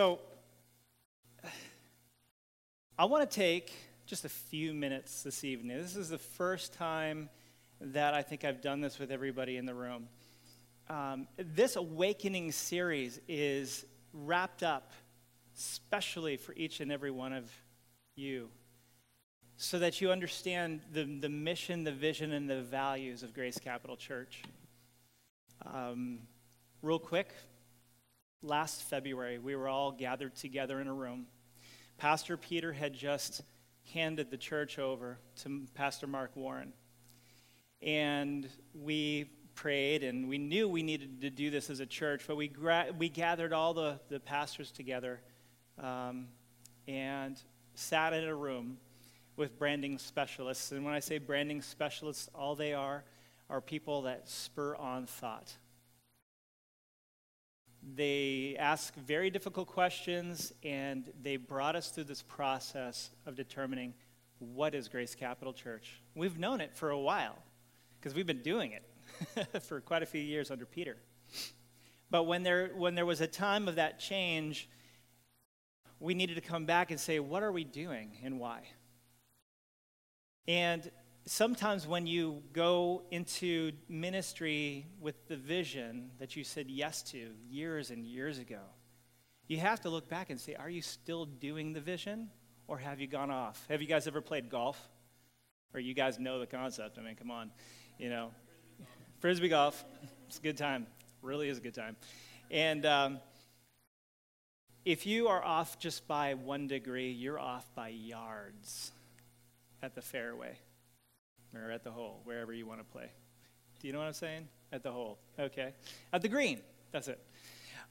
So, I want to take just a few minutes this evening. This is the first time that I think I've done this with everybody in the room. Um, this awakening series is wrapped up specially for each and every one of you so that you understand the, the mission, the vision, and the values of Grace Capital Church. Um, real quick, last February, we were all gathered together in a room. Pastor Peter had just handed the church over to Pastor Mark Warren. And we prayed and we knew we needed to do this as a church, but we, gra- we gathered all the, the pastors together um, and sat in a room with branding specialists. And when I say branding specialists, all they are are people that spur on thought. They ask very difficult questions, and they brought us through this process of determining what is Grace Capital Church. We've known it for a while because we've been doing it for quite a few years under Peter. But when there, when there was a time of that change, we needed to come back and say, what are we doing and why? And sometimes when you go into ministry with the vision that you said yes to years and years ago, you have to look back and say, are you still doing the vision or have you gone off? Have you guys ever played golf? Or you guys know the concept? I mean, come on. You know, frisbee golf, it's a good time. Really is a good time. And um, if you are off just by one degree, you're off by yards at the fairway or at the hole, wherever you want to play. Do you know what I'm saying? At the hole. Okay. At the green. That's it.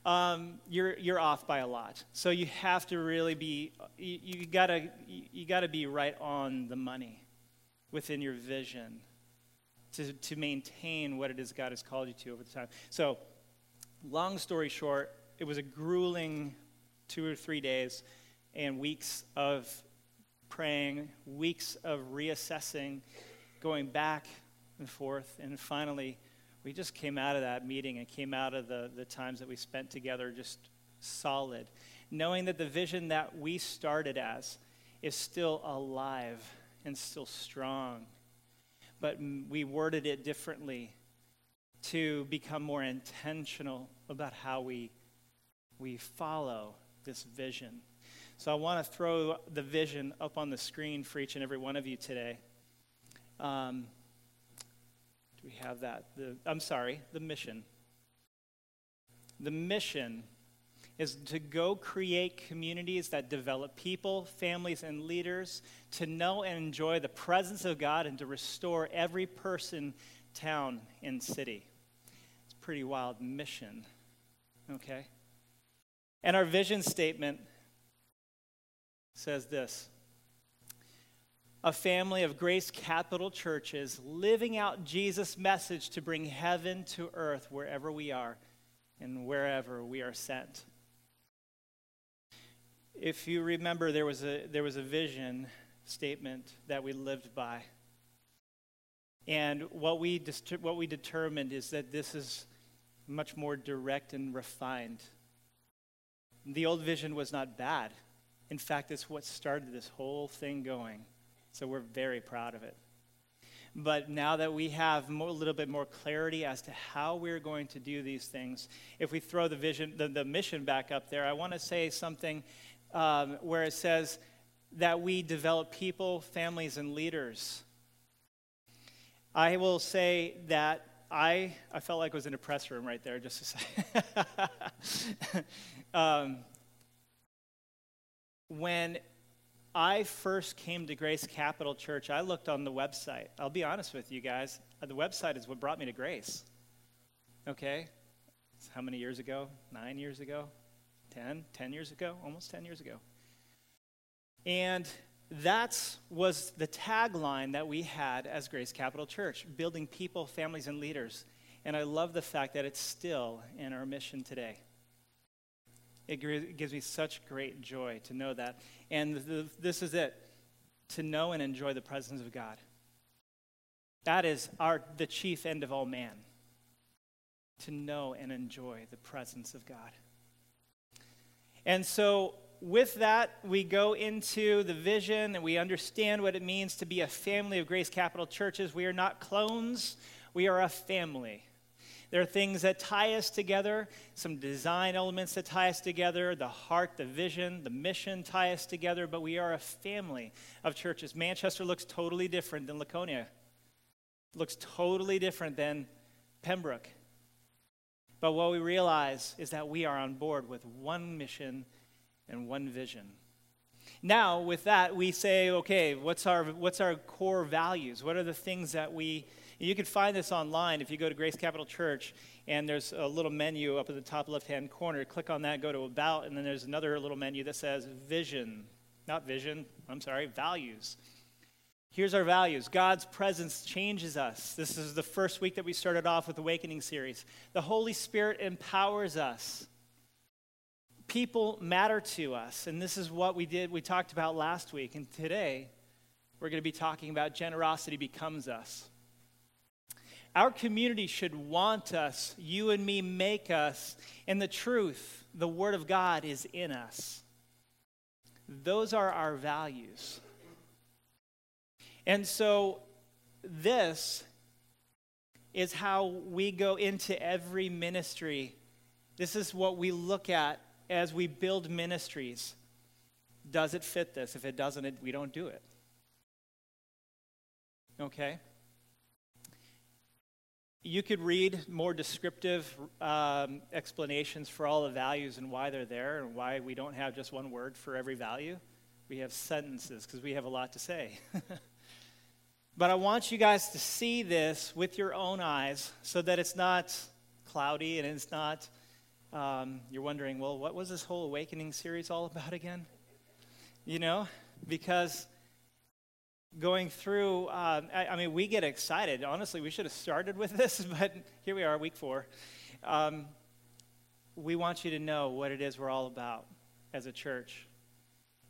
Um, you're, you're off by a lot. So you have to really be, you, you, gotta, you gotta be right on the money within your vision to, to maintain what it is God has called you to over the time. So, long story short, it was a grueling two or three days and weeks of praying, weeks of reassessing, going back and forth, and finally, we just came out of that meeting and came out of the, the times that we spent together just solid, knowing that the vision that we started as is still alive and still strong. But we worded it differently to become more intentional about how we, we follow this vision. So I want to throw the vision up on the screen for each and every one of you today. Um, do we have that? The, I'm sorry, the mission. The mission is to go create communities that develop people, families, and leaders to know and enjoy the presence of God and to restore every person, town, and city. It's a pretty wild mission, okay? And our vision statement says this a family of Grace Capital churches living out Jesus' message to bring heaven to earth wherever we are and wherever we are sent. If you remember, there was a, there was a vision statement that we lived by. And what we, what we determined is that this is much more direct and refined. The old vision was not bad. In fact, it's what started this whole thing going. So we're very proud of it. But now that we have more, a little bit more clarity as to how we're going to do these things, if we throw the vision, the, the mission back up there, I want to say something um, where it says that we develop people, families, and leaders. I will say that I, I felt like I was in a press room right there, just to say. um, when I first came to Grace Capital Church, I looked on the website. I'll be honest with you guys. The website is what brought me to Grace. Okay? How many years ago? Nine years ago? Ten? Ten years ago? Almost ten years ago. And that was the tagline that we had as Grace Capital Church building people, families, and leaders. And I love the fact that it's still in our mission today. It gives me such great joy to know that. And this is it to know and enjoy the presence of God. That is our, the chief end of all man to know and enjoy the presence of God. And so, with that, we go into the vision and we understand what it means to be a family of Grace Capital Churches. We are not clones, we are a family. There are things that tie us together, some design elements that tie us together, the heart, the vision, the mission tie us together, but we are a family of churches. Manchester looks totally different than Laconia, looks totally different than Pembroke. But what we realize is that we are on board with one mission and one vision. Now, with that, we say, okay, what's our, what's our core values? What are the things that we you can find this online if you go to Grace Capital Church, and there's a little menu up at the top left hand corner. Click on that, go to About, and then there's another little menu that says Vision. Not vision, I'm sorry, values. Here's our values God's presence changes us. This is the first week that we started off with Awakening series. The Holy Spirit empowers us. People matter to us, and this is what we did, we talked about last week. And today, we're going to be talking about generosity becomes us. Our community should want us, you and me make us, and the truth, the Word of God, is in us. Those are our values. And so, this is how we go into every ministry. This is what we look at as we build ministries. Does it fit this? If it doesn't, we don't do it. Okay? You could read more descriptive um, explanations for all the values and why they're there and why we don't have just one word for every value. We have sentences because we have a lot to say. but I want you guys to see this with your own eyes so that it's not cloudy and it's not, um, you're wondering, well, what was this whole awakening series all about again? You know, because going through, um, I, I, mean, we get excited. Honestly, we should have started with this, but here we are, week four. Um, we want you to know what it is we're all about as a church.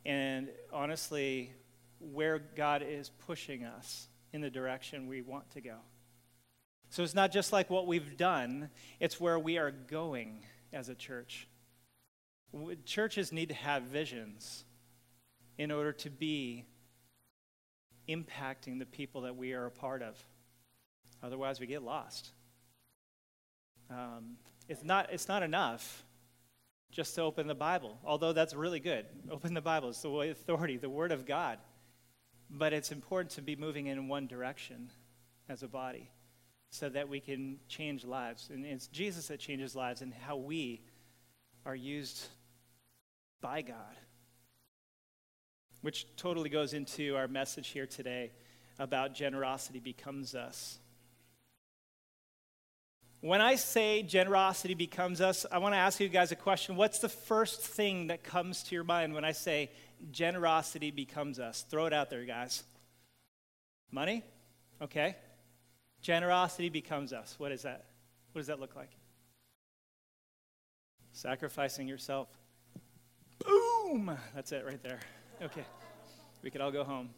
And honestly, where God is pushing us in the direction we want to go. So it's not just like what we've done, it's where we are going as a church. Churches need to have visions in order to be impacting the people that we are a part of. Otherwise, we get lost. Um, it's, not, it's not enough just to open the Bible, although that's really good. Open the Bible, it's the authority, the Word of God. But it's important to be moving in one direction as a body so that we can change lives. And it's Jesus that changes lives and how we are used by God which totally goes into our message here today about generosity becomes us. When I say generosity becomes us, I want to ask you guys a question. What's the first thing that comes to your mind when I say generosity becomes us? Throw it out there, guys. Money? Okay. Generosity becomes us. What is that? What does that look like? Sacrificing yourself. Boom! That's it right there. Okay. We could all go home.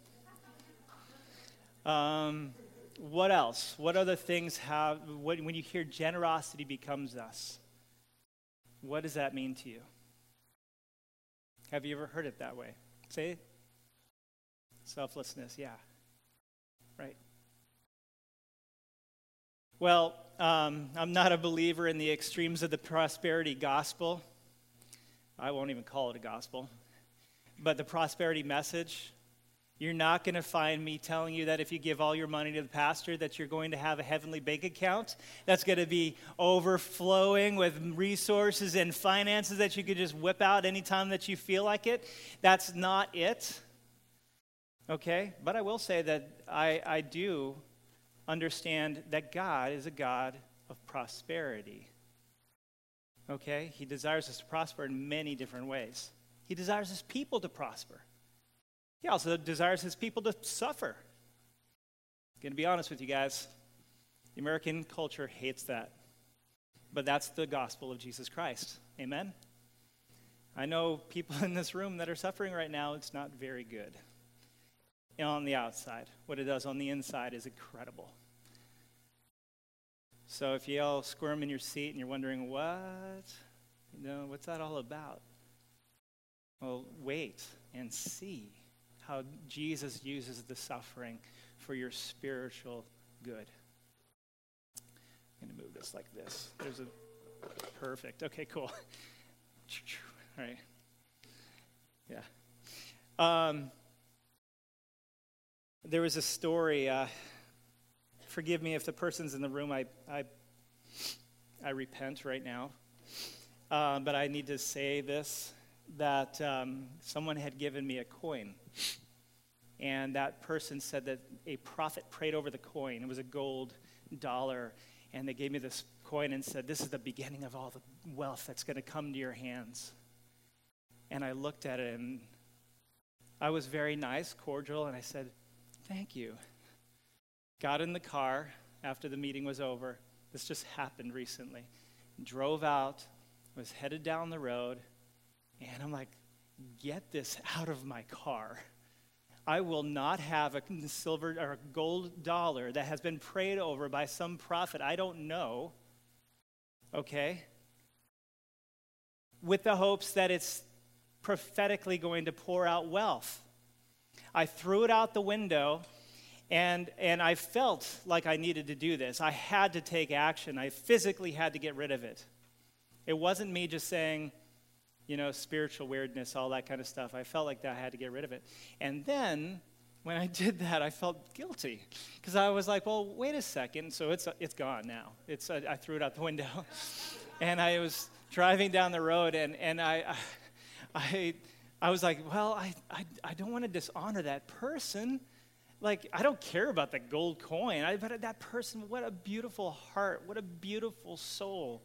Um, what else? What other things have, what, when you hear generosity becomes us, what does that mean to you? Have you ever heard it that way? Say. Selflessness, yeah. Right. Well, um, I'm not a believer in the extremes of the prosperity gospel. I won't even call it a gospel but the prosperity message, you're not going to find me telling you that if you give all your money to the pastor that you're going to have a heavenly bank account that's going to be overflowing with resources and finances that you could just whip out anytime that you feel like it. That's not it. Okay? But I will say that I, I do understand that God is a God of prosperity. Okay? He desires us to prosper in many different ways. He desires his people to prosper. He also desires his people to suffer. I'm going to be honest with you guys. The American culture hates that. But that's the gospel of Jesus Christ. Amen? I know people in this room that are suffering right now, it's not very good. And on the outside, what it does on the inside is incredible. So if you all squirm in your seat and you're wondering, what? You know, what's that all about? Wait and see how Jesus uses the suffering for your spiritual good. I'm going to move this like this. There's a perfect. Okay, cool. All right. Yeah. Um, there was a story. Uh, forgive me if the person's in the room. I, I, I repent right now. Uh, but I need to say this that um, someone had given me a coin. And that person said that a prophet prayed over the coin. It was a gold dollar. And they gave me this coin and said, This is the beginning of all the wealth that's going to come to your hands. And I looked at it and I was very nice, cordial, and I said, Thank you. Got in the car after the meeting was over. This just happened recently. Drove out, was headed down the road, and I'm like, Get this out of my car. I will not have a silver or a gold dollar that has been prayed over by some prophet I don't know, okay, with the hopes that it's prophetically going to pour out wealth. I threw it out the window and, and I felt like I needed to do this. I had to take action. I physically had to get rid of it. It wasn't me just saying, you know, spiritual weirdness, all that kind of stuff. I felt like that I had to get rid of it. And then when I did that, I felt guilty because I was like, well, wait a second. So it's, it's gone now. It's, uh, I threw it out the window. and I was driving down the road and, and I, I, I was like, well, I, I, I don't want to dishonor that person. Like, I don't care about the gold coin. I, but that person, what a beautiful heart, what a beautiful soul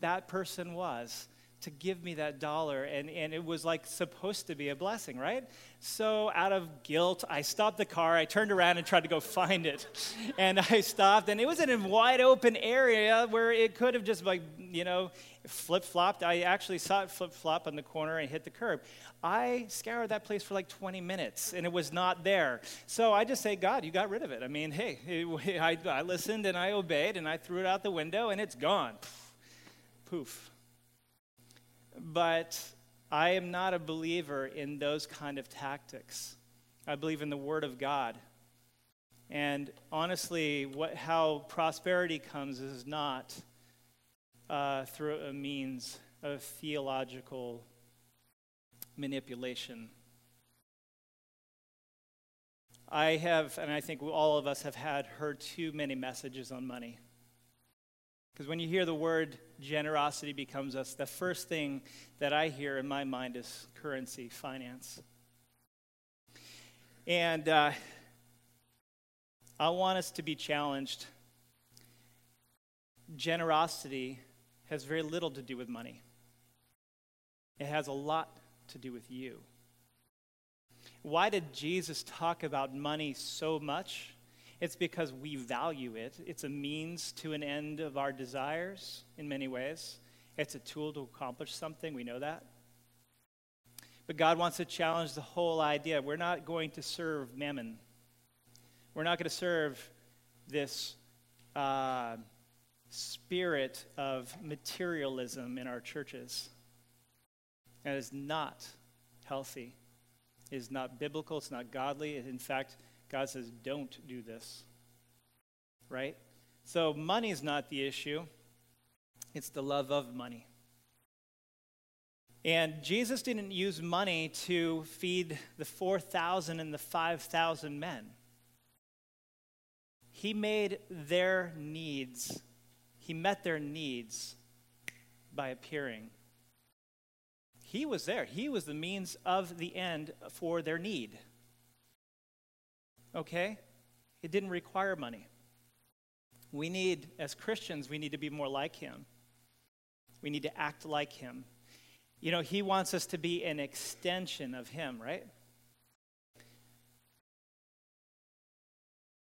that person was to give me that dollar and, and it was like supposed to be a blessing right so out of guilt i stopped the car i turned around and tried to go find it and i stopped and it was in a wide open area where it could have just like you know flip flopped. I actually saw it flip flop on the corner and hit the curb. I scoured that place for like 20 minutes and it was not there. So I just say, God, you got rid of it. I mean, hey, it, I, I listened and I obeyed and I threw it out the window and it's gone. Poof. But I am not a believer in those kind of tactics. I believe in the Word of God. And honestly, what, how prosperity comes is not uh, through a means of theological manipulation. I have, and I think all of us have had heard too many messages on money. Because when you hear the word generosity becomes us, the first thing that I hear in my mind is currency, finance. And uh, I want us to be challenged. Generosity has very little to do with money, it has a lot to do with you. Why did Jesus talk about money so much? It's because we value it. It's a means to an end of our desires in many ways. It's a tool to accomplish something. We know that. But God wants to challenge the whole idea. We're not going to serve mammon. We're not going to serve this uh, spirit of materialism in our churches. That is not healthy. It is not biblical. It's not godly. In fact, God says, don't do this. Right? So, money is not the issue, it's the love of money. And Jesus didn't use money to feed the 4,000 and the 5,000 men. He made their needs he met their needs by appearing. He was there. He was the means of the end for their need. Okay? It didn't require money. We need, as Christians, we need to be more like him. We need to act like him. You know, he wants us to be an extension of him, right?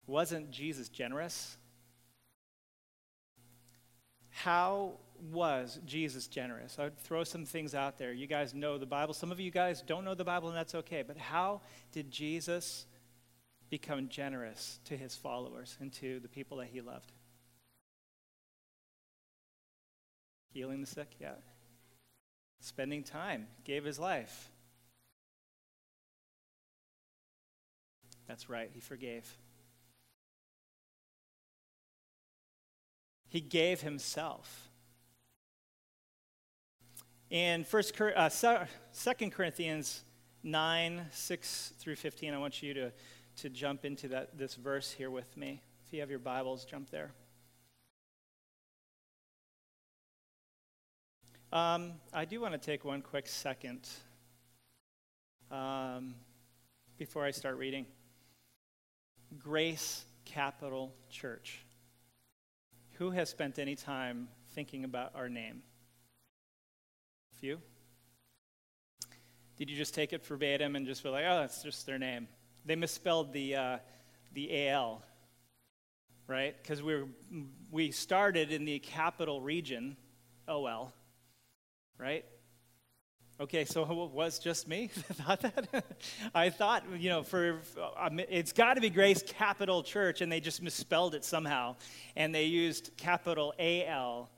Wasn't Jesus generous? How was Jesus generous? I would throw some things out there. You guys know the Bible. Some of you guys don't know the Bible, and that's okay. But how did Jesus become generous to his followers and to the people that he loved? Healing the sick, yeah. Spending time, gave his life. That's right, he forgave. He gave himself. In First, uh, 2 Corinthians 9, 6 through 15, I want you to, to jump into that, this verse here with me. If you have your Bibles, jump there. Um, I do want to take one quick second um, before I start reading. Grace Capital Church. Who has spent any time thinking about our name? A few? Did you just take it verbatim and just be like, oh, that's just their name? They misspelled the, uh, the AL, right? Because we we started in the capital region, OL, right? Okay, so it was just me thought that. I thought, you know, for um, it's got to be Grace Capital Church, and they just misspelled it somehow, and they used capital A L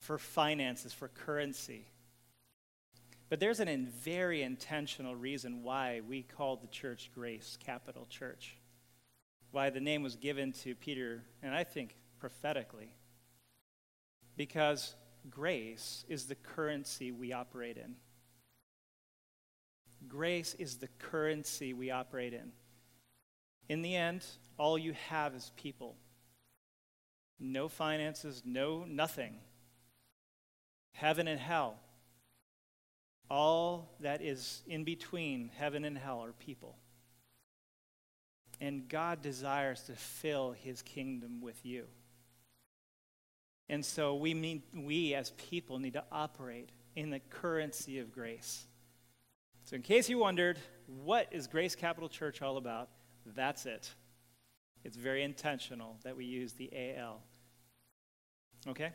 for finances, for currency. But there's a very intentional reason why we called the church Grace Capital Church. Why the name was given to Peter, and I think prophetically. Because grace is the currency we operate in. Grace is the currency we operate in. In the end, all you have is people. No finances, no nothing. Heaven and hell. All that is in between heaven and hell are people. And God desires to fill his kingdom with you. And so we, mean, we as people need to operate in the currency of grace. So, in case you wondered, what is Grace Capital Church all about? That's it. It's very intentional that we use the AL. Okay?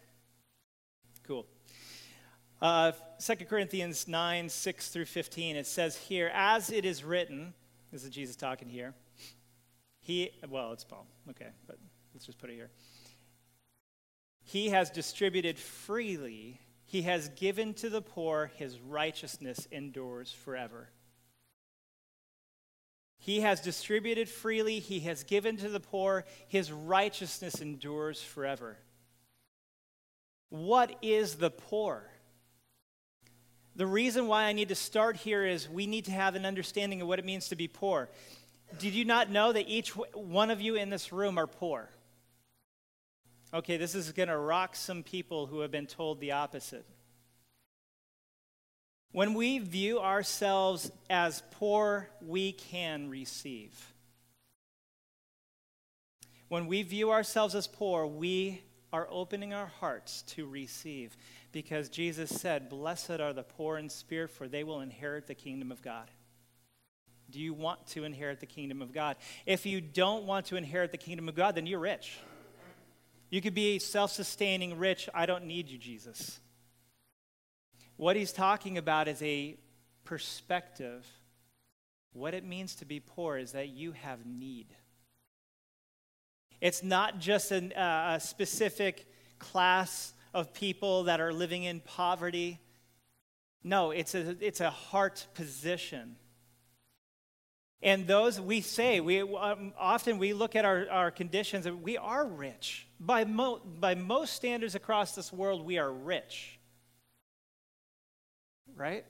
Cool. Uh, 2 Corinthians 9, 6 through 15, it says here, as it is written, this is Jesus talking here. He, well, it's Paul, okay, but let's just put it here. He has distributed freely, he has given to the poor, his righteousness endures forever. He has distributed freely, he has given to the poor, his righteousness endures forever. What is the poor? The reason why I need to start here is we need to have an understanding of what it means to be poor. Did you not know that each one of you in this room are poor? Okay, this is going to rock some people who have been told the opposite. When we view ourselves as poor, we can receive. When we view ourselves as poor, we are opening our hearts to receive because Jesus said, Blessed are the poor in spirit, for they will inherit the kingdom of God. Do you want to inherit the kingdom of God? If you don't want to inherit the kingdom of God, then you're rich. You could be self sustaining, rich. I don't need you, Jesus. What he's talking about is a perspective. What it means to be poor is that you have need. It's not just an, uh, a specific class of people that are living in poverty. No, it's a, it's a heart position. And those we say, we um, often we look at our, our conditions and we are rich. By, mo- by most standards across this world, we are rich. Right?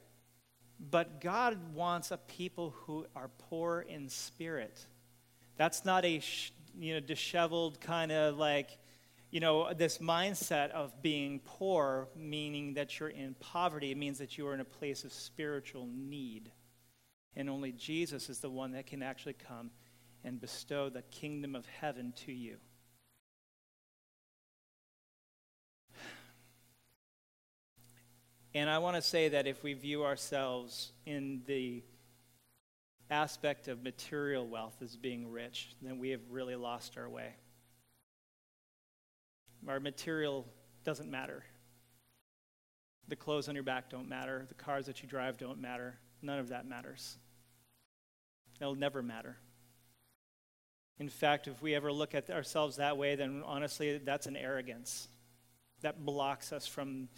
But God wants a people who are poor in spirit. That's not a you know disheveled kind of like you know this mindset of being poor meaning that you're in poverty it means that you are in a place of spiritual need and only Jesus is the one that can actually come and bestow the kingdom of heaven to you. And I want to say that if we view ourselves in the aspect of material wealth as being rich, then we have really lost our way. Our material doesn't matter. The clothes on your back don't matter. The cars that you drive don't matter. None of that matters. It'll never matter. In fact, if we ever look at ourselves that way, then honestly, that's an arrogance that blocks us from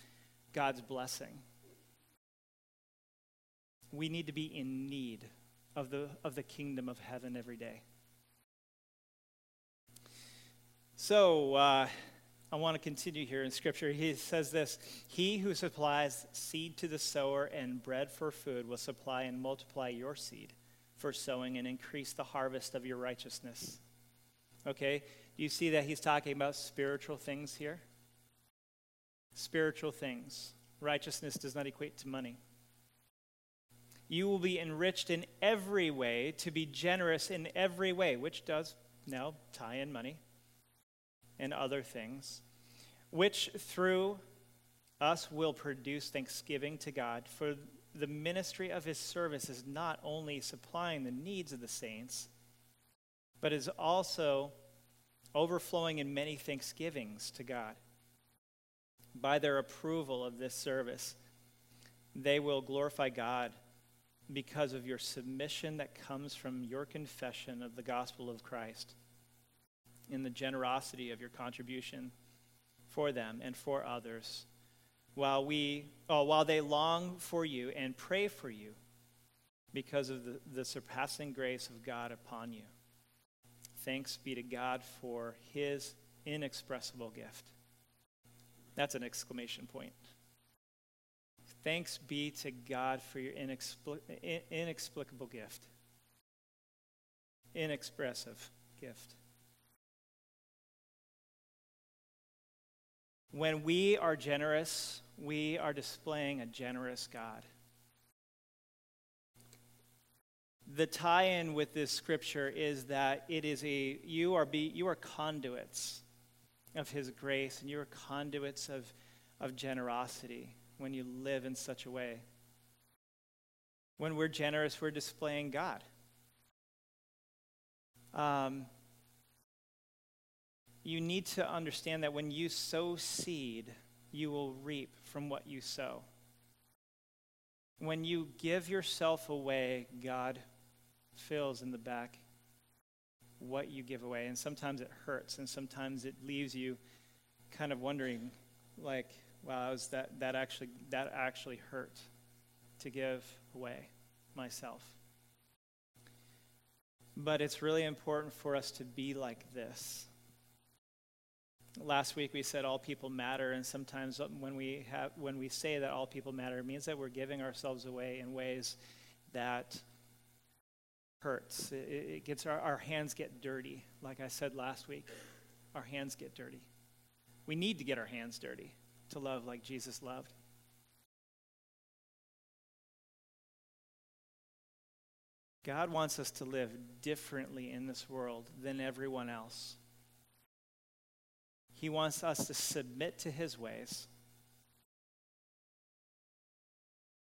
God's blessing. We need to be in need of the, of the kingdom of heaven every day. So, uh, I want to continue here in Scripture. He says this He who supplies seed to the sower and bread for food will supply and multiply your seed for sowing and increase the harvest of your righteousness. Okay? Do you see that he's talking about spiritual things here? Spiritual things. Righteousness does not equate to money. You will be enriched in every way to be generous in every way, which does now tie in money and other things, which through us will produce thanksgiving to God. For the ministry of his service is not only supplying the needs of the saints, but is also overflowing in many thanksgivings to God. By their approval of this service, they will glorify God because of your submission that comes from your confession of the gospel of Christ in the generosity of your contribution for them and for others while we oh, while they long for you and pray for you because of the, the surpassing grace of God upon you. Thanks be to God for his inexpressible gift. That's an exclamation point. Thanks be to God for your inexpli- inexplicable gift. Inexpressive gift. When we are generous, we are displaying a generous God. The tie-in with this scripture is that it is a you are be you are conduits of his grace and you are conduits of, of generosity when you live in such a way. When we're generous, we're displaying God. Um, you need to understand that when you sow seed, you will reap from what you sow. When you give yourself away, God fills in the back what you give away. And sometimes it hurts, and sometimes it leaves you kind of wondering, like, wow, was that, that, actually, that actually hurt to give away myself. But it's really important for us to be like this Last week we said all people matter, and sometimes when we have when we say that all people matter, it means that we're giving ourselves away in ways that hurts. It, it gets our, our hands get dirty. Like I said last week, our hands get dirty. We need to get our hands dirty to love like Jesus loved. God wants us to live differently in this world than everyone else. He wants us to submit to his ways.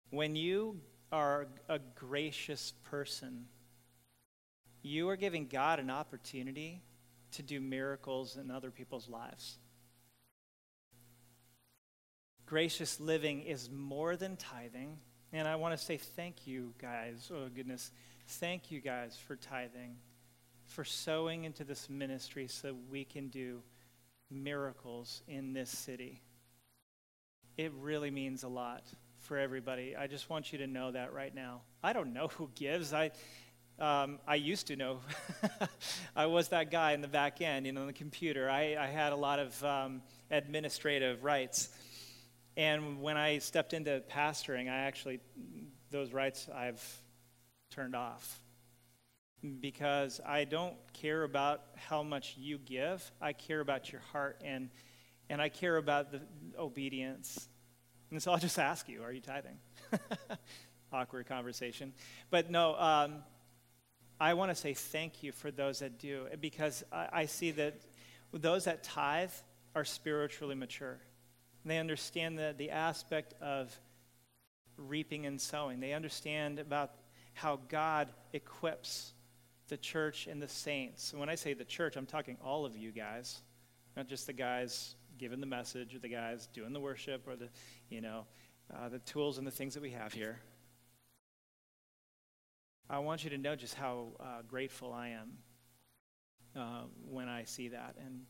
When you are a gracious person, you are giving God an opportunity to do miracles in other people's lives. Gracious living is more than tithing. And I want to say thank you, guys. Oh, goodness. Thank you, guys, for tithing, for sowing into this ministry so we can do miracles in this city. It really means a lot for everybody. I just want you to know that right now. I don't know who gives. I, um, I used to know. I was that guy in the back end, you know, on the computer. I, I had a lot of um, administrative rights. And when I stepped into pastoring, I actually, those rights I've turned off because I don't care about how much you give. I care about your heart and and I care about the obedience. And so I'll just ask you, are you tithing? Awkward conversation. But no, um, I want to say thank you for those that do because I, I see that those that tithe are spiritually mature. They understand the, the aspect of reaping and sowing. They understand about how God equips the church and the saints. And when I say the church, I'm talking all of you guys, not just the guys giving the message or the guys doing the worship or the, you know, uh, the tools and the things that we have here. I want you to know just how uh, grateful I am uh, when I see that. And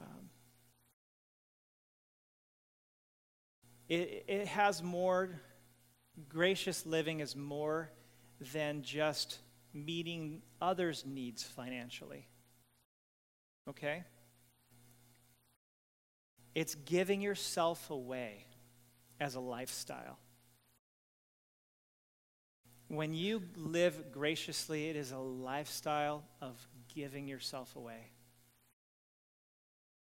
um, it, it has more, gracious living is more than just meeting others' needs financially. Okay? It's giving yourself away as a lifestyle. When you live graciously, it is a lifestyle of giving yourself away.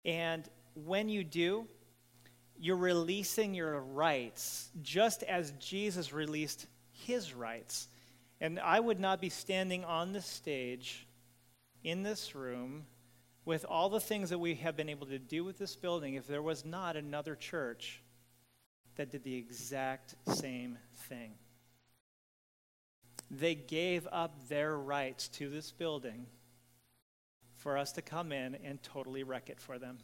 And when you do, you're releasing your rights just as Jesus released his rights. And I would not be standing on this stage in this room with all the things that we have been able to do with this building if there was not another church that did the exact same thing. They gave up their rights to this building for us to come in and totally wreck it for them.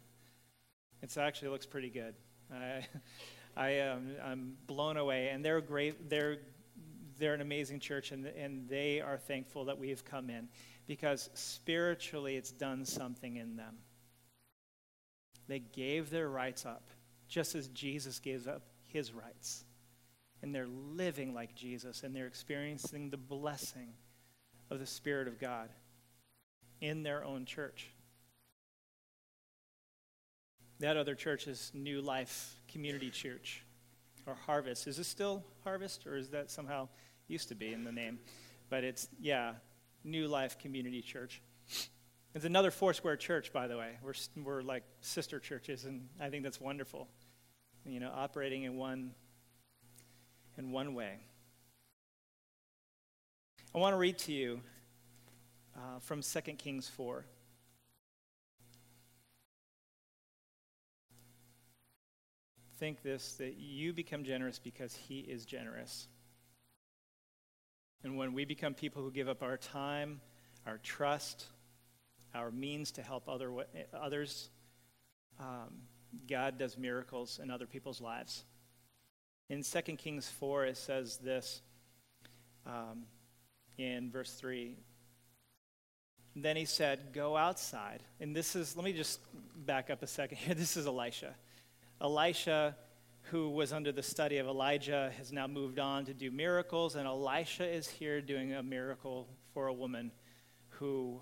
it actually looks pretty good. I, I am I'm blown away, and they're great. They're they're an amazing church, and and they are thankful that we have come in because spiritually it's done something in them. They gave their rights up, just as Jesus gave up his rights and they're living like Jesus and they're experiencing the blessing of the Spirit of God in their own church. That other church is New Life Community Church or Harvest. Is this still Harvest or is that somehow used to be in the name? But it's, yeah, New Life Community Church. It's another Foursquare church, by the way. We're, we're like sister churches, and I think that's wonderful. You know, operating in one in one way. I want to read to you uh, from 2 Kings 4. Think this that you become generous because he is generous. And when we become people who give up our time, our trust, our means to help other, others, um, God does miracles in other people's lives. In 2 Kings 4, it says this um, in verse 3. Then he said, Go outside. And this is, let me just back up a second here. This is Elisha. Elisha, who was under the study of Elijah, has now moved on to do miracles. And Elisha is here doing a miracle for a woman who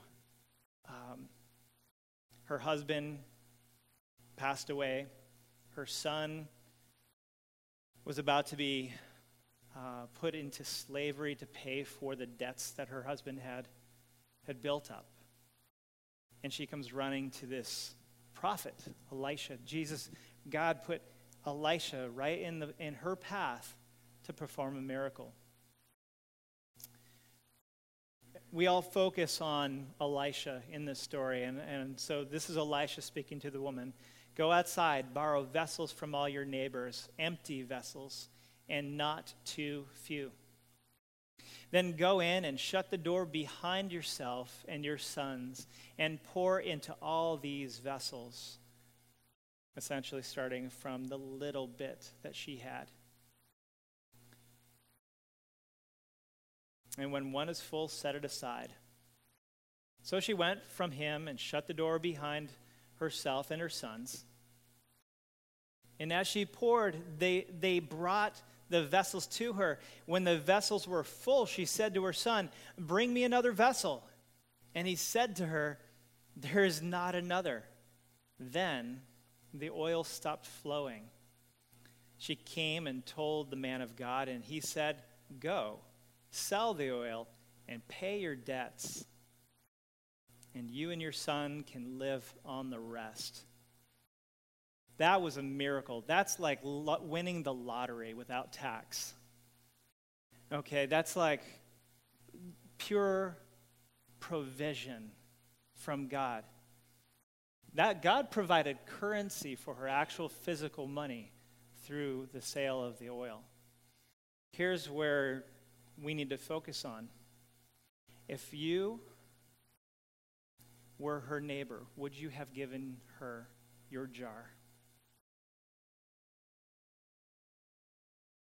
um, her husband passed away, her son was about to be uh, put into slavery to pay for the debts that her husband had, had built up. And she comes running to this prophet, Elisha. Jesus, God put Elisha right in, the, in her path to perform a miracle. We all focus on Elisha in this story, and, and so this is Elisha speaking to the woman. Go outside, borrow vessels from all your neighbors, empty vessels, and not too few. Then go in and shut the door behind yourself and your sons, and pour into all these vessels. Essentially, starting from the little bit that she had. And when one is full, set it aside. So she went from him and shut the door behind herself and her sons. And as she poured, they, they brought the vessels to her. When the vessels were full, she said to her son, Bring me another vessel. And he said to her, There is not another. Then the oil stopped flowing. She came and told the man of God, and he said, Go, sell the oil, and pay your debts, and you and your son can live on the rest. That was a miracle. That's like lo- winning the lottery without tax. Okay, that's like pure provision from God. That God provided currency for her actual physical money through the sale of the oil. Here's where we need to focus on. If you were her neighbor, would you have given her your jar?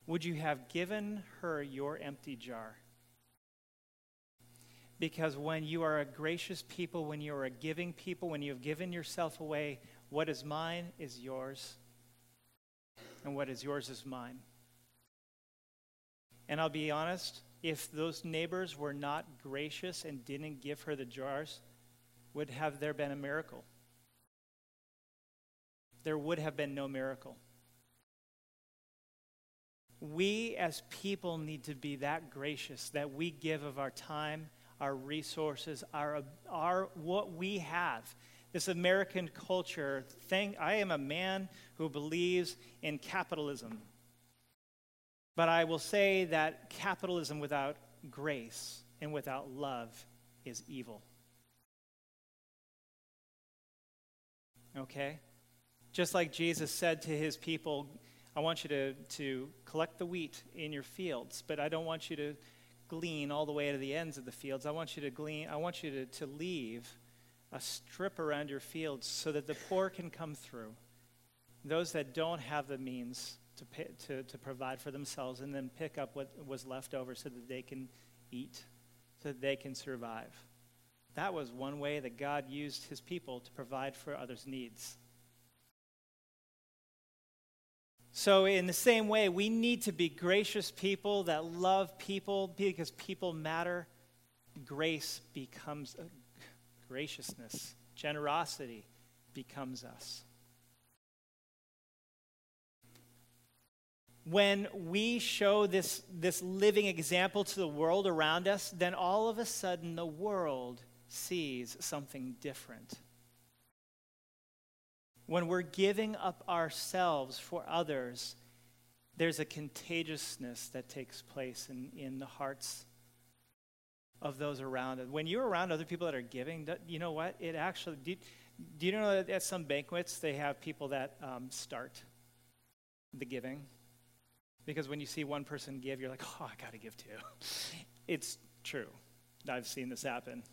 Would you have given her your empty jar? Because when you are a gracious people, when you are a giving people, when you have given yourself away, what is mine is yours, and what is yours is mine. And I'll be honest, if those neighbors were not gracious and didn't give her the jars, would have there been a miracle? There would have been no miracle. We as people need to be that gracious that we give of our time, our resources, our, our what we have. This American culture thing, I am a man who believes in capitalism. But I will say that capitalism without grace and without love is evil. Okay? Just like Jesus said to his people, I want you to, to collect the wheat in your fields, but I don't want you to glean all the way to the ends of the fields. I want you to glean, I want you to, to leave a strip around your fields so that the poor can come through. Those that don't have the means to, pay, to, to provide for themselves and then pick up what was left over so that they can eat, so that they can survive. That was one way that God used his people to provide for others' needs. So, in the same way, we need to be gracious people that love people because people matter. Grace becomes uh, graciousness, generosity becomes us. when we show this, this living example to the world around us, then all of a sudden the world sees something different. When we're giving up ourselves for others, there's a contagiousness that takes place in, in the hearts of those around us. When you're around other people that are giving, you know what? It actually, do, do you know that at some banquets they have people that um, start the giving? Because when you see one person give, you're like, oh, I got to give too. It's true. I've seen this happen.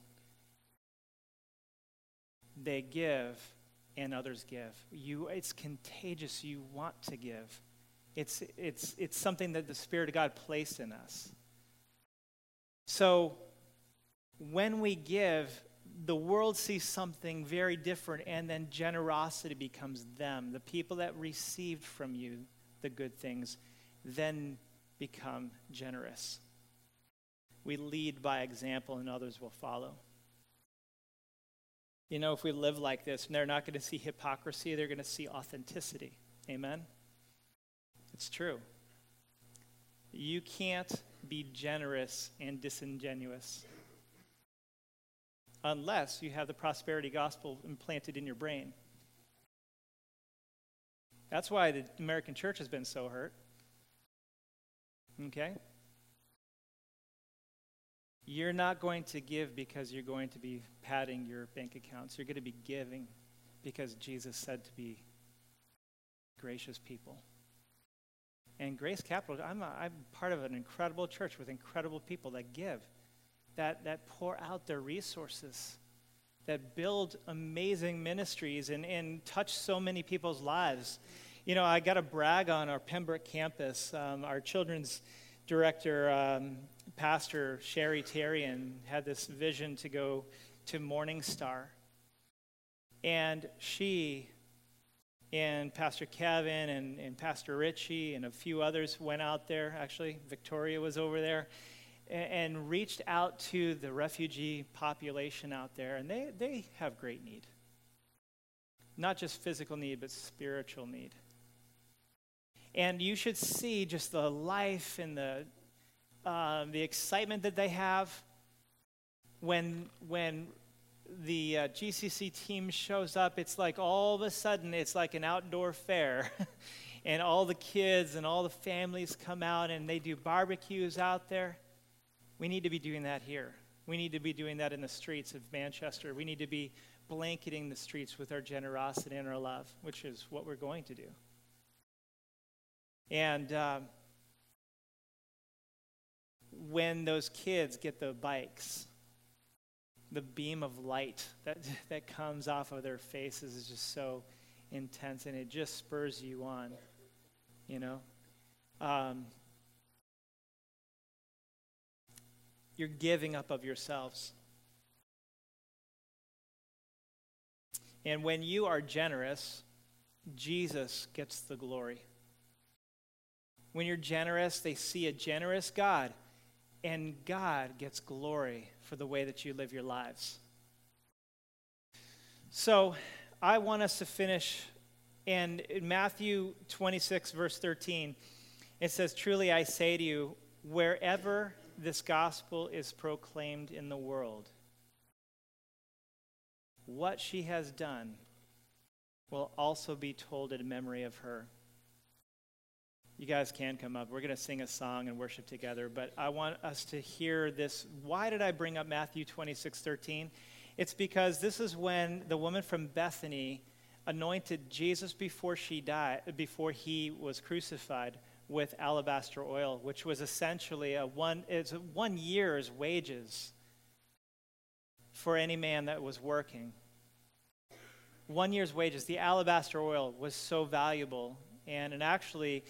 They give and others give. You, it's contagious. You want to give. It's, it's, it's something that the Spirit of God placed in us. So when we give, the world sees something very different, and then generosity becomes them. The people that received from you the good things then become generous. We lead by example, and others will follow. You know, if we live like this, and they're not going to see hypocrisy, they're going to see authenticity. Amen? It's true. You can't be generous and disingenuous unless you have the prosperity gospel implanted in your brain. That's why the American church has been so hurt. Okay? You're not going to give because you're going to be padding your bank accounts. You're going to be giving because Jesus said to be gracious people. And Grace Capital, I'm, a, I'm part of an incredible church with incredible people that give, that, that pour out their resources, that build amazing ministries and, and touch so many people's lives. You know, I got to brag on our Pembroke campus. Um, our children's director, um, Pastor Sherry Terrian, had this vision to go to Morning Star. And she and Pastor Kevin and, and Pastor Richie and a few others went out there. Actually, Victoria was over there and, and reached out to the refugee population out there. And they, they have great need. Not just physical need, but spiritual need. And you should see just the life and the, uh, the excitement that they have when, when the uh, GCC team shows up. It's like all of a sudden, it's like an outdoor fair. and all the kids and all the families come out and they do barbecues out there. We need to be doing that here. We need to be doing that in the streets of Manchester. We need to be blanketing the streets with our generosity and our love, which is what we're going to do. And um, when those kids get the bikes, the beam of light that, that comes off of their faces is just so intense and it just spurs you on, you know? Um, you're giving up of yourselves. And when you are generous, Jesus gets the glory. When you're generous, they see a generous God. And God gets glory for the way that you live your lives. So I want us to finish, and in Matthew 26, verse 13, it says, Truly I say to you, wherever this gospel is proclaimed in the world, what she has done will also be told in memory of her. You guys can come up. We're going to sing a song and worship together, but I want us to hear this. Why did I bring up Matthew 26 13? It's because this is when the woman from Bethany anointed Jesus before she died, before he was crucified with alabaster oil, which was essentially a one, it's one year's wages for any man that was working. One year's wages. The alabaster oil was so valuable. And, and actually,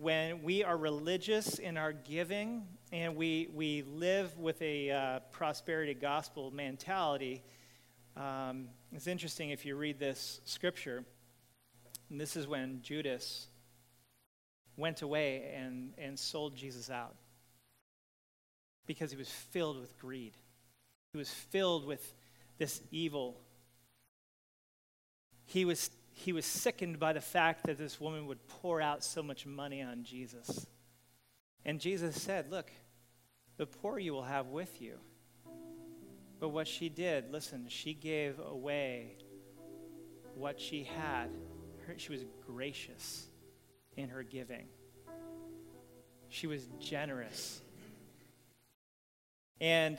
when we are religious in our giving and we, we live with a uh, prosperity gospel mentality, um, it's interesting if you read this scripture. And this is when Judas went away and, and sold Jesus out because he was filled with greed. He was filled with this evil. He was he was sickened by the fact that this woman would pour out so much money on Jesus. And Jesus said, Look, the poor you will have with you. But what she did, listen, she gave away what she had. She was gracious in her giving, she was generous. And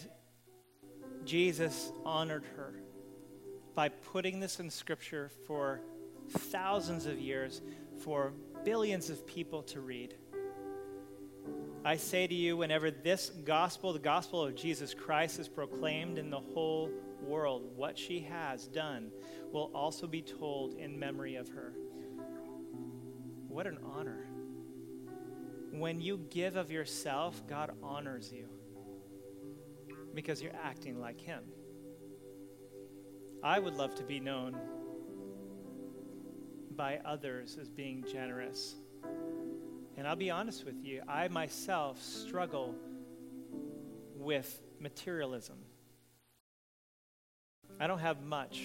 Jesus honored her by putting this in Scripture for thousands of years for billions of people to read. I say to you, whenever this gospel, the gospel of Jesus Christ, is proclaimed in the whole world, what she has done will also be told in memory of her. What an honor. When you give of yourself, God honors you because you're acting like Him. I would love to be known by others as being generous. And I'll be honest with you, I myself struggle with materialism. I don't have much,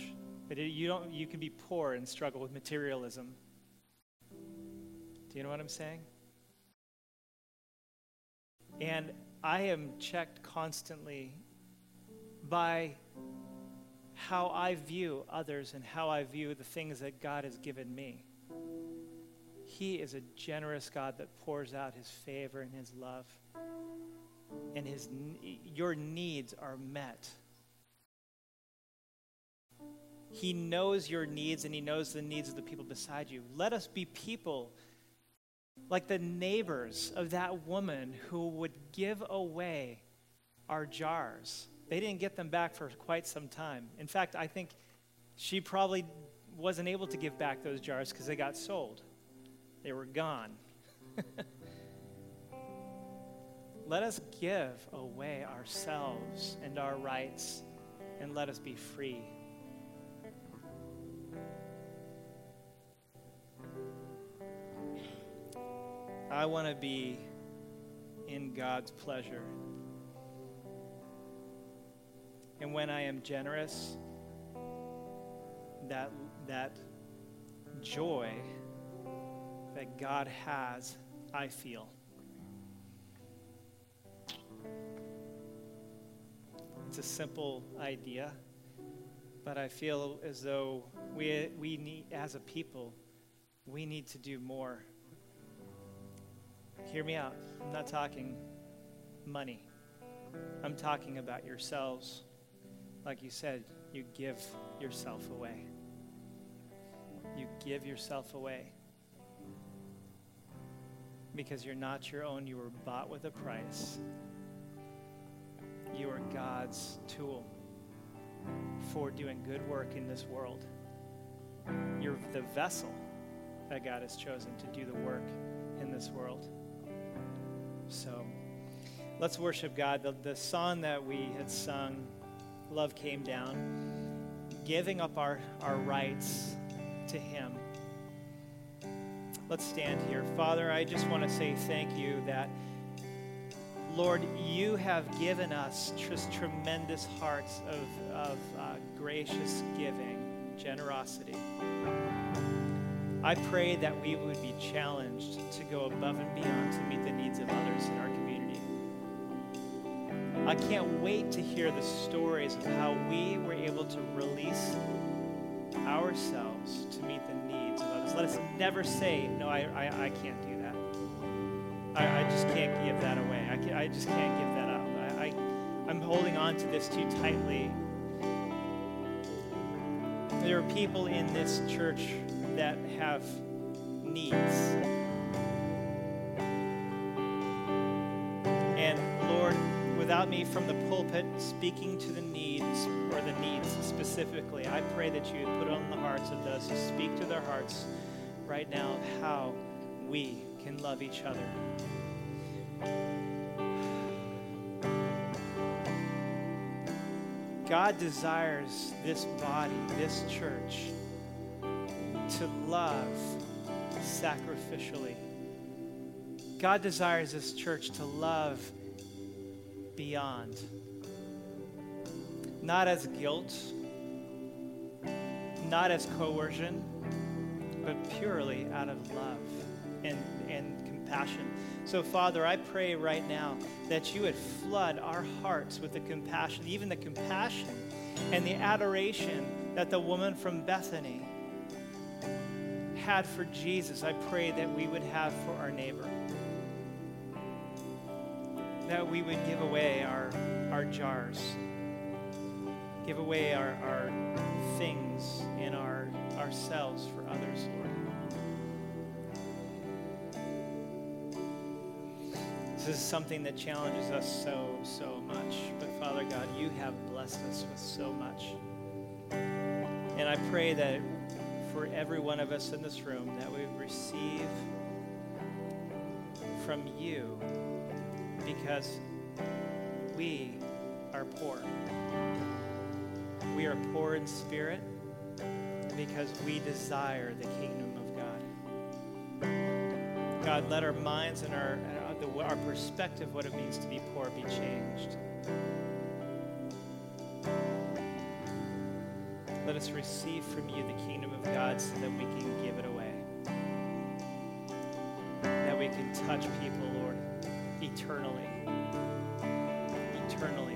but you, don't, you can be poor and struggle with materialism. Do you know what I'm saying? And I am checked constantly by how I view others and how I view the things that God has given me. He is a generous God that pours out his favor and his love. And his, your needs are met. He knows your needs and he knows the needs of the people beside you. Let us be people like the neighbors of that woman who would give away our jars they didn't get them back for quite some time. In fact, I think she probably wasn't able to give back those jars because they got sold, they were gone. let us give away ourselves and our rights and let us be free. I want to be in God's pleasure. And when I am generous, that, that joy that God has, I feel. It's a simple idea, but I feel as though we, we need, as a people, we need to do more. Hear me out. I'm not talking money, I'm talking about yourselves like you said, you give yourself away. You give yourself away. Because you're not your own, you were bought with a price. You are God's tool for doing good work in this world. You're the vessel that God has chosen to do the work in this world. So let's worship God. The, the song that we had sung love came down, giving up our, our rights to Him. Let's stand here. Father, I just want to say thank you that Lord, you have given us just tremendous hearts of, of uh, gracious giving, generosity. I pray that we would be challenged to go above and beyond to meet the needs of others in our community. I can't wait to hear the stories of how we were able to release ourselves to meet the needs of others. Let us never say, no, I, I, I can't do that. I, I just can't give that away. I, can, I just can't give that up. I, I, I'm holding on to this too tightly. There are people in this church that have needs. Without me from the pulpit speaking to the needs or the needs specifically, I pray that you put on the hearts of those who speak to their hearts right now of how we can love each other. God desires this body, this church, to love sacrificially. God desires this church to love beyond. Not as guilt, not as coercion, but purely out of love and, and compassion. So, Father, I pray right now that you would flood our hearts with the compassion, even the compassion and the adoration that the woman from Bethany had for Jesus. I pray that we would have for our neighbor. That we would give away our, our jars, give away our, our things and our ourselves for others, Lord. This is something that challenges us so, so much. But Father God, you have blessed us with so much. And I pray that for every one of us in this room, that we receive from you because we are poor. We are poor in spirit because we desire the kingdom of God. God, let our minds and our, uh, our perspective, what it means to be poor, be changed. Let us receive from you the kingdom of God so that we can give it away. That we can touch people, Lord, eternally. Eternally,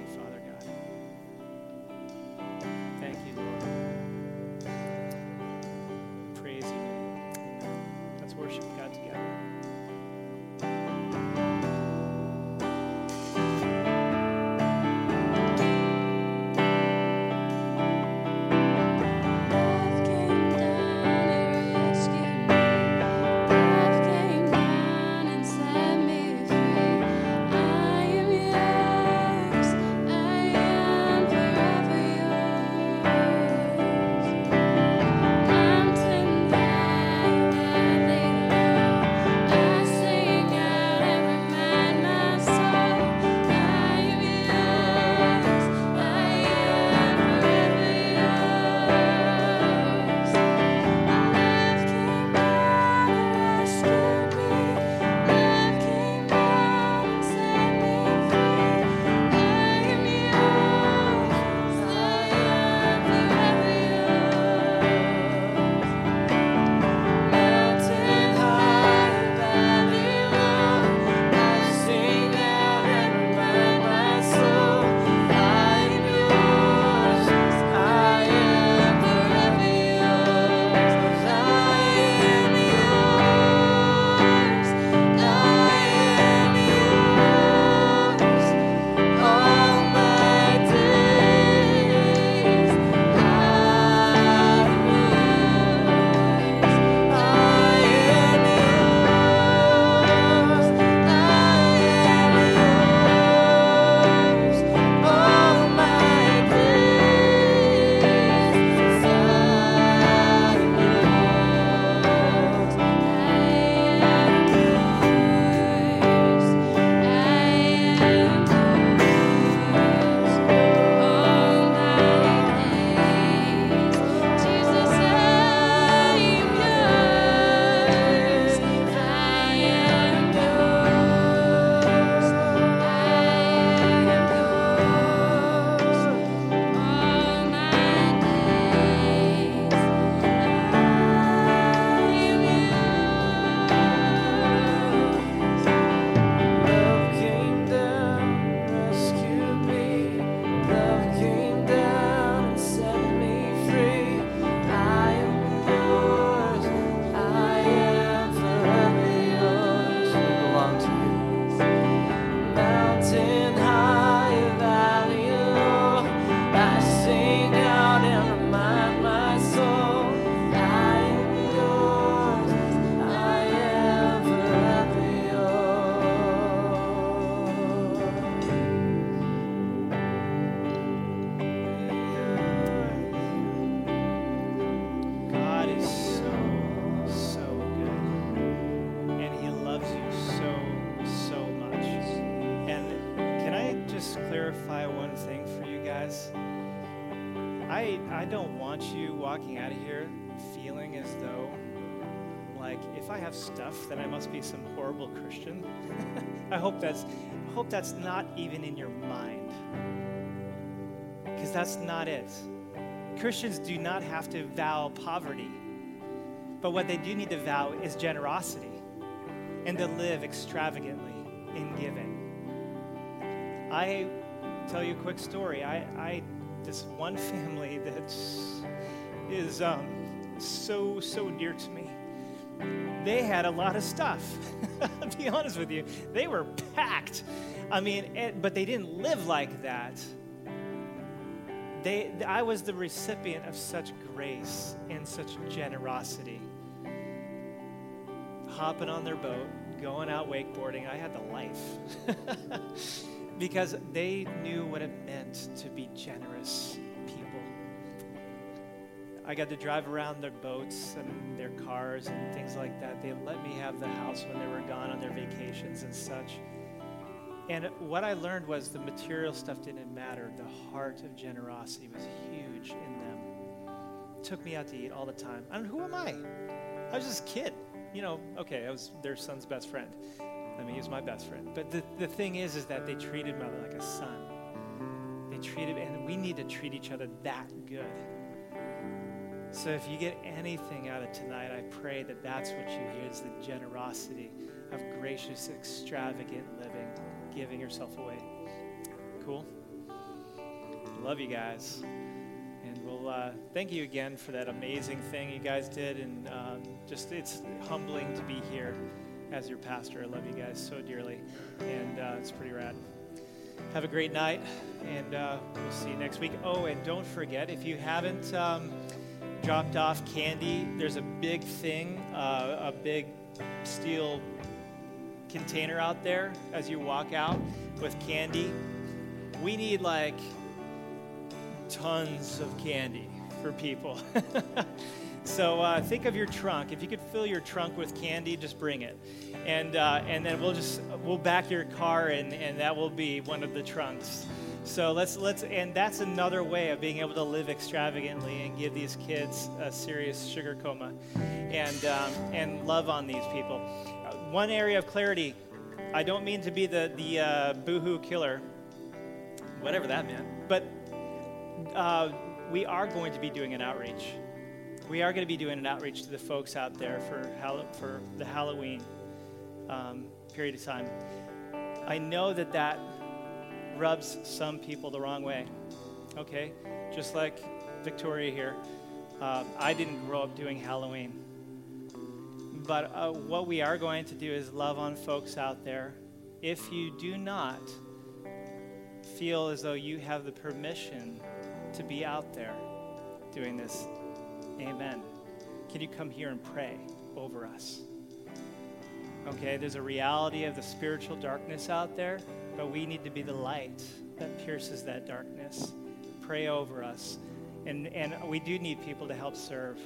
I hope that's I hope that's not even in your mind. Cuz that's not it. Christians do not have to vow poverty. But what they do need to vow is generosity and to live extravagantly in giving. I tell you a quick story. I, I this one family that is um, so so dear to me. They had a lot of stuff. be honest with you, they were packed. I mean, it, but they didn't live like that. They, I was the recipient of such grace and such generosity. Hopping on their boat, going out wakeboarding, I had the life. because they knew what it meant to be generous. I got to drive around their boats and their cars and things like that. They let me have the house when they were gone on their vacations and such. And what I learned was the material stuff didn't matter. The heart of generosity was huge in them. Took me out to eat all the time. And who am I? I was just a kid. You know, okay, I was their son's best friend. I mean, he was my best friend. But the, the thing is, is that they treated me like a son. They treated, and we need to treat each other that good. So if you get anything out of tonight, I pray that that's what you hear is the generosity of gracious, extravagant living, giving yourself away. Cool? Love you guys. And we'll uh, thank you again for that amazing thing you guys did. And um, just, it's humbling to be here as your pastor. I love you guys so dearly. And uh, it's pretty rad. Have a great night. And uh, we'll see you next week. Oh, and don't forget, if you haven't um, dropped off candy, there's a big thing, uh, a big steel container out there as you walk out with candy. We need like tons of candy for people. so uh, think of your trunk. If you could fill your trunk with candy, just bring it, and uh, and then we'll just we'll back your car, and and that will be one of the trunks. So let's let's and that's another way of being able to live extravagantly and give these kids a serious sugar coma, and um, and love on these people. Uh, one area of clarity. I don't mean to be the the uh, boohoo killer, whatever that meant, but uh, we are going to be doing an outreach. We are going to be doing an outreach to the folks out there for Hall- for the Halloween um, period of time. I know that that rubs some people the wrong way. Okay, just like Victoria here, uh, I didn't grow up doing Halloween. But uh, what we are going to do is love on folks out there. If you do not feel as though you have the permission to be out there doing this, amen. Can you come here and pray over us? Okay, there's a reality of the spiritual darkness out there, but we need to be the light that pierces that darkness. Pray over us. And, and we do need people to help serve.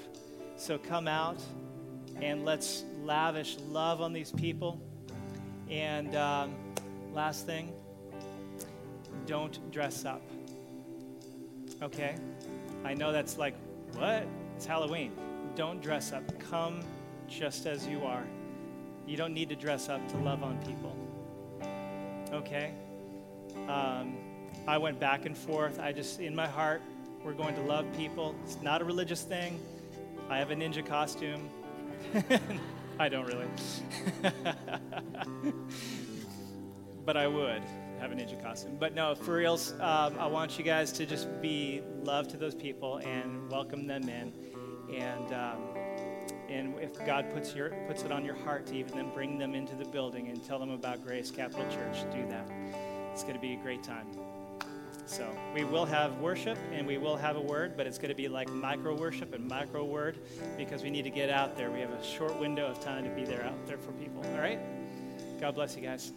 So come out and let's lavish love on these people. And um, last thing, don't dress up. Okay? I know that's like, what? It's Halloween. Don't dress up. Come just as you are. You don't need to dress up to love on people. Okay? Um, I went back and forth. I just, in my heart, we're going to love people. It's not a religious thing. I have a ninja costume. I don't really. but I would have a ninja costume. But no, for reals, um, I want you guys to just be love to those people and welcome them in. And um, and if God puts your puts it on your heart to even then bring them into the building and tell them about Grace Capital Church, do that. It's going to be a great time. So we will have worship and we will have a word, but it's going to be like micro worship and micro word because we need to get out there. We have a short window of time to be there out there for people. All right? God bless you guys.